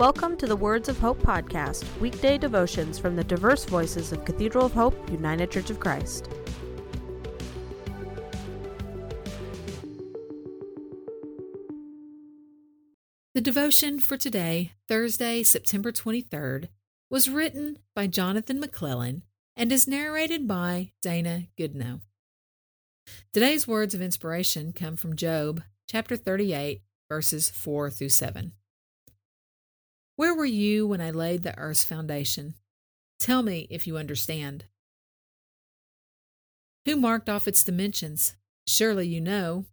Welcome to the Words of Hope podcast, weekday devotions from the diverse voices of Cathedral of Hope, United Church of Christ. The devotion for today, Thursday, September 23rd, was written by Jonathan McClellan and is narrated by Dana Goodnow. Today's words of inspiration come from Job chapter 38, verses 4 through 7. Where were you when I laid the earth's foundation? Tell me if you understand. Who marked off its dimensions? Surely you know.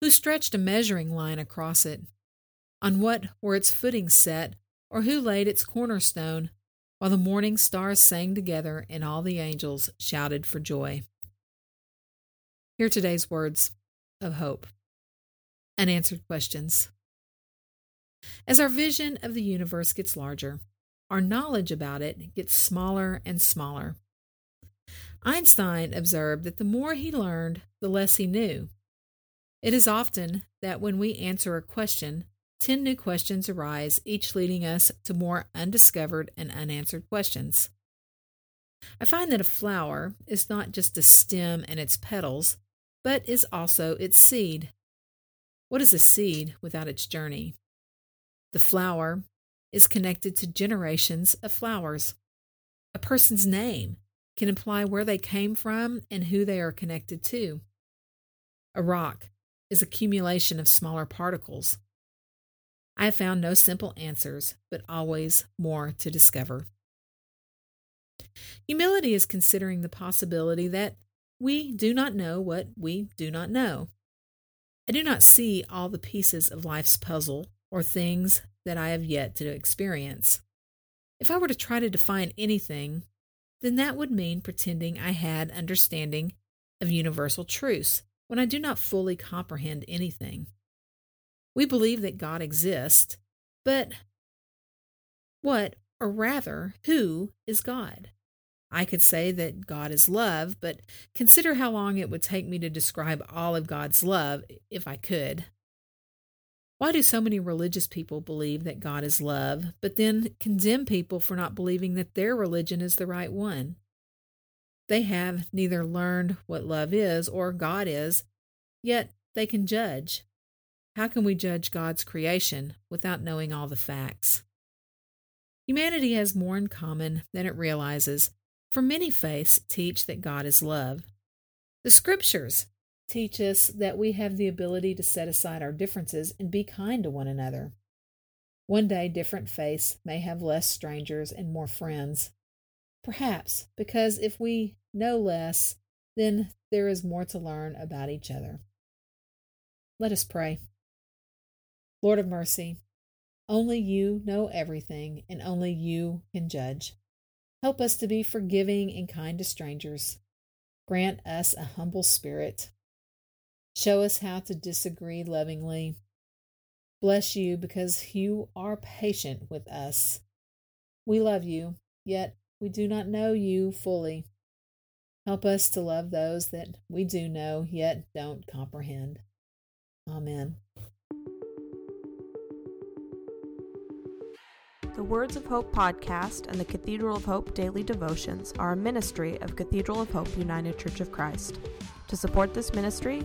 Who stretched a measuring line across it? On what were its footings set, or who laid its cornerstone, while the morning stars sang together and all the angels shouted for joy? Hear today's words of hope. Unanswered questions. As our vision of the universe gets larger, our knowledge about it gets smaller and smaller. Einstein observed that the more he learned, the less he knew. It is often that when we answer a question, 10 new questions arise, each leading us to more undiscovered and unanswered questions. I find that a flower is not just a stem and its petals, but is also its seed. What is a seed without its journey? The flower is connected to generations of flowers. A person's name can imply where they came from and who they are connected to. A rock is accumulation of smaller particles. I have found no simple answers, but always more to discover. Humility is considering the possibility that we do not know what we do not know. I do not see all the pieces of life's puzzle or things that I have yet to experience. If I were to try to define anything, then that would mean pretending I had understanding of universal truths when I do not fully comprehend anything. We believe that God exists, but what, or rather, who is God? I could say that God is love, but consider how long it would take me to describe all of God's love if I could. Why do so many religious people believe that God is love, but then condemn people for not believing that their religion is the right one? They have neither learned what love is or God is, yet they can judge. How can we judge God's creation without knowing all the facts? Humanity has more in common than it realizes, for many faiths teach that God is love. The scriptures teach us that we have the ability to set aside our differences and be kind to one another. One day, different faiths may have less strangers and more friends. Perhaps because if we know less, then there is more to learn about each other. Let us pray. Lord of mercy, only you know everything, and only you can judge. Help us to be forgiving and kind to strangers. Grant us a humble spirit. Show us how to disagree lovingly. Bless you because you are patient with us. We love you, yet we do not know you fully. Help us to love those that we do know, yet don't comprehend. Amen. The Words of Hope podcast and the Cathedral of Hope daily devotions are a ministry of Cathedral of Hope United Church of Christ. To support this ministry,